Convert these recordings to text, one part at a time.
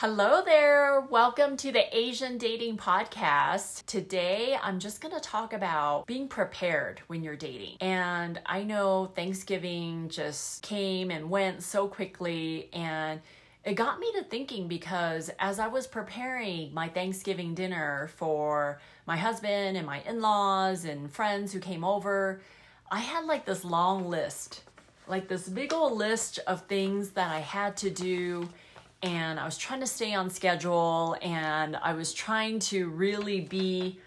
Hello there. Welcome to the Asian Dating Podcast. Today, I'm just going to talk about being prepared when you're dating. And I know Thanksgiving just came and went so quickly, and it got me to thinking because as I was preparing my Thanksgiving dinner for my husband and my in laws and friends who came over, I had like this long list, like this big old list of things that I had to do and I was trying to stay on schedule and I was trying to really be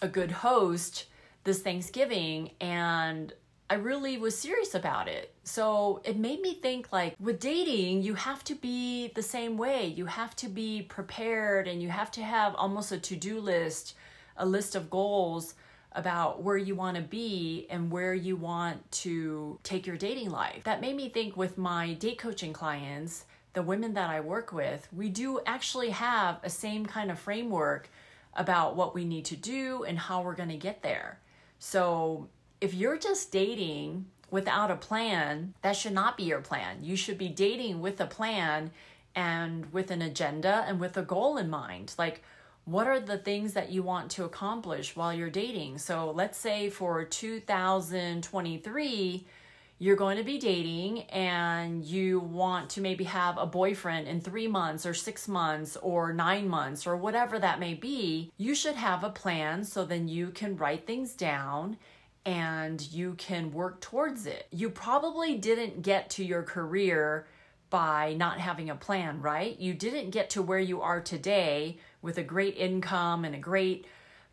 a good host this Thanksgiving and I really was serious about it. So it made me think like with dating, you have to be the same way. You have to be prepared and you have to have almost a to do list, a list of goals about where you want to be and where you want to take your dating life. That made me think with my date coaching clients the women that I work with, we do actually have a same kind of framework about what we need to do and how we're going to get there. So, if you're just dating without a plan, that should not be your plan. You should be dating with a plan and with an agenda and with a goal in mind. Like, what are the things that you want to accomplish while you're dating? So, let's say for 2023, you're going to be dating and you want to maybe have a boyfriend in three months or six months or nine months or whatever that may be, you should have a plan so then you can write things down and you can work towards it. You probably didn't get to your career by not having a plan, right? You didn't get to where you are today with a great income and a great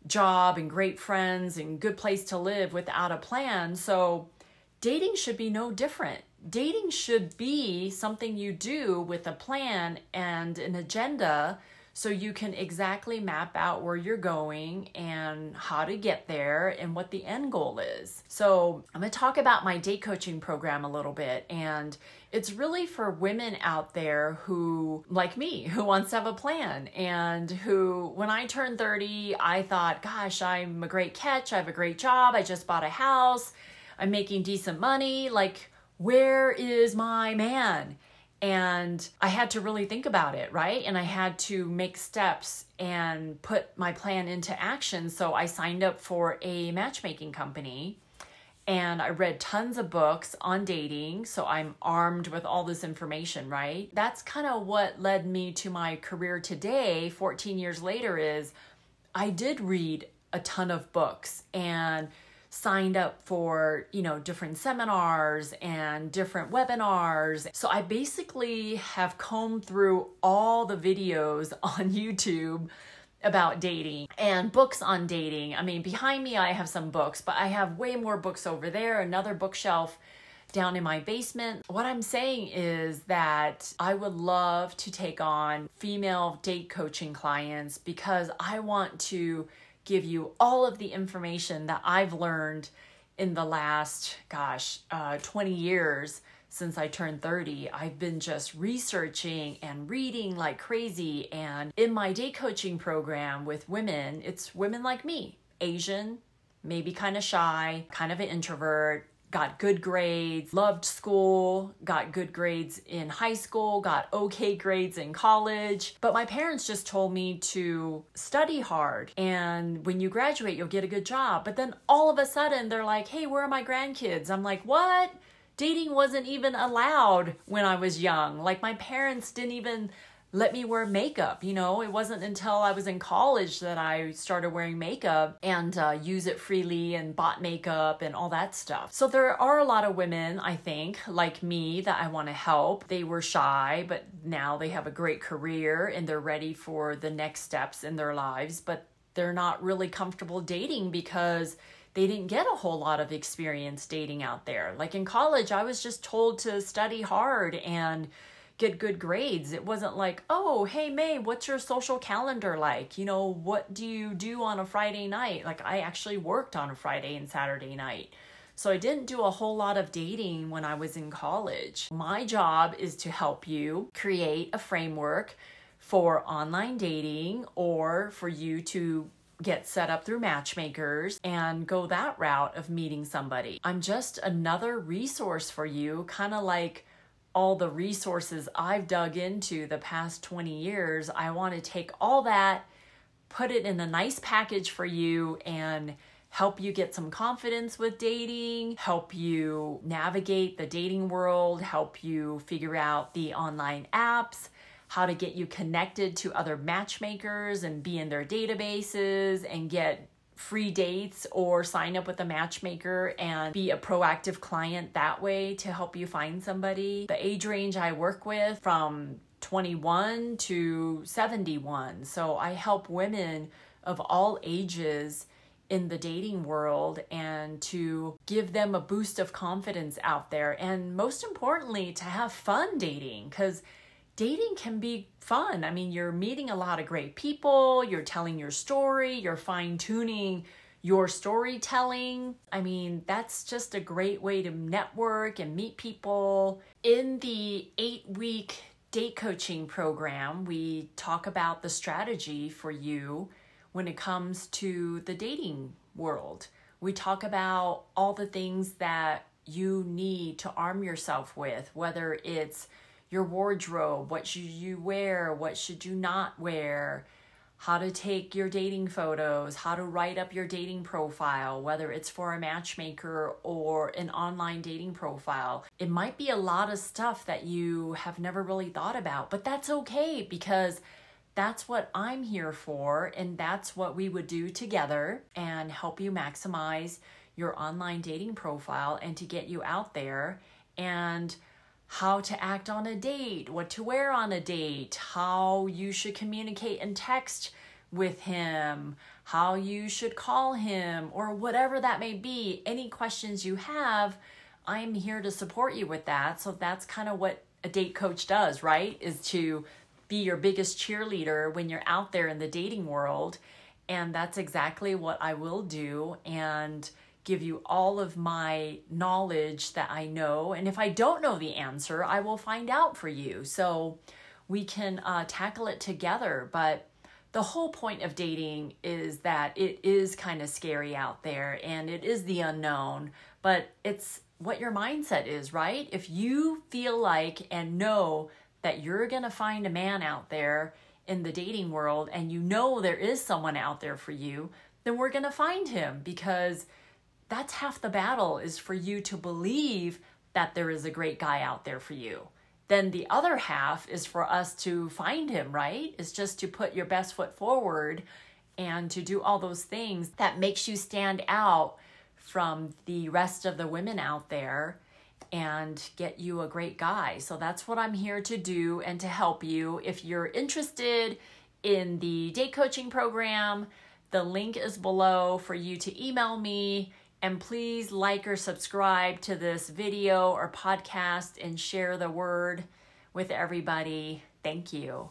job and great friends and good place to live without a plan. So, dating should be no different. Dating should be something you do with a plan and an agenda so you can exactly map out where you're going and how to get there and what the end goal is. So, I'm going to talk about my date coaching program a little bit and it's really for women out there who like me who wants to have a plan and who when I turned 30, I thought, gosh, I'm a great catch, I have a great job, I just bought a house I'm making decent money. Like, where is my man? And I had to really think about it, right? And I had to make steps and put my plan into action. So I signed up for a matchmaking company and I read tons of books on dating. So I'm armed with all this information, right? That's kind of what led me to my career today, 14 years later, is I did read a ton of books and signed up for, you know, different seminars and different webinars. So I basically have combed through all the videos on YouTube about dating and books on dating. I mean, behind me I have some books, but I have way more books over there, another bookshelf down in my basement. What I'm saying is that I would love to take on female date coaching clients because I want to give you all of the information that I've learned in the last, gosh, uh, 20 years since I turned 30. I've been just researching and reading like crazy. And in my day coaching program with women, it's women like me, Asian, maybe kind of shy, kind of an introvert, got good grades, loved school, got good grades in high school, got okay grades in college. But my parents just told me to study hard and when you graduate, you'll get a good job. But then all of a sudden, they're like, hey, where are my grandkids? I'm like, what? Dating wasn't even allowed when I was young. Like, my parents didn't even let me wear makeup. You know, it wasn't until I was in college that I started wearing makeup and uh, use it freely and bought makeup and all that stuff. So there are a lot of women, I think, like me, that I want to help. They were shy, but now they have a great career and they're ready for the next steps in their lives, but they're not really comfortable dating because they didn't get a whole lot of experience dating out there. Like in college, I was just told to study hard and get good grades. It wasn't like, oh, hey, May, what's your social calendar like? You know, what do you do on a Friday night? Like, I actually worked on a Friday and Saturday night. So I didn't do a whole lot of dating when I was in college. My job is to help you create a framework for online dating or for you to get set up through matchmakers and go that route of meeting somebody. I'm just another resource for you, kind of like all the resources I've dug into the past 20 years, I want to take all that, put it in a nice package for you, and help you get some confidence with dating, help you navigate the dating world, help you figure out the online apps, how to get you connected to other matchmakers and be in their databases and get free dates or sign up with a matchmaker and be a proactive client that way to help you find somebody. The age range I work with from 21 to 71. So I help women of all ages in the dating world and to give them a boost of confidence out there. And most importantly, to have fun dating because dating can be fun. I mean, you're meeting a lot of great people, you're telling your story, you're fine tuning your storytelling. I mean, that's just a great way to network and meet people. In the eight week date coaching program, we talk about the strategy for you when it comes to the dating world. We talk about all the things that you need to arm yourself with, whether it's your wardrobe, what should you wear, what should you not wear, how to take your dating photos, how to write up your dating profile, whether it's for a matchmaker or an online dating profile. It might be a lot of stuff that you have never really thought about, but that's okay because that's what I'm here for, and that's what we would do together and help you maximize your online dating profile and to get you out there and how to act on a date, what to wear on a date, how you should communicate and text with him, how you should call him, or whatever that may be. Any questions you have, I'm here to support you with that. So that's kind of what a date coach does, right? Is to be your biggest cheerleader when you're out there in the dating world. And that's exactly what I will do and give you all of my knowledge that I know. And if I don't know the answer, I will find out for you. So we can uh, tackle it together. But the whole point of dating is that it is kind of scary out there and it is the unknown, but it's what your mindset is, right? If you feel like and know that you're going to find a man out there in the dating world and you know there is someone out there for you, then we're going to find him because that's half the battle is for you to believe that there is a great guy out there for you. Then the other half is for us to find him, right? It's just to put your best foot forward and to do all those things that makes you stand out from the rest of the women out there and get you a great guy. So that's what I'm here to do and to help you. If you're interested in the date coaching program, the link is below for you to email me. And please like or subscribe to this video or podcast and share the word with everybody. Thank you.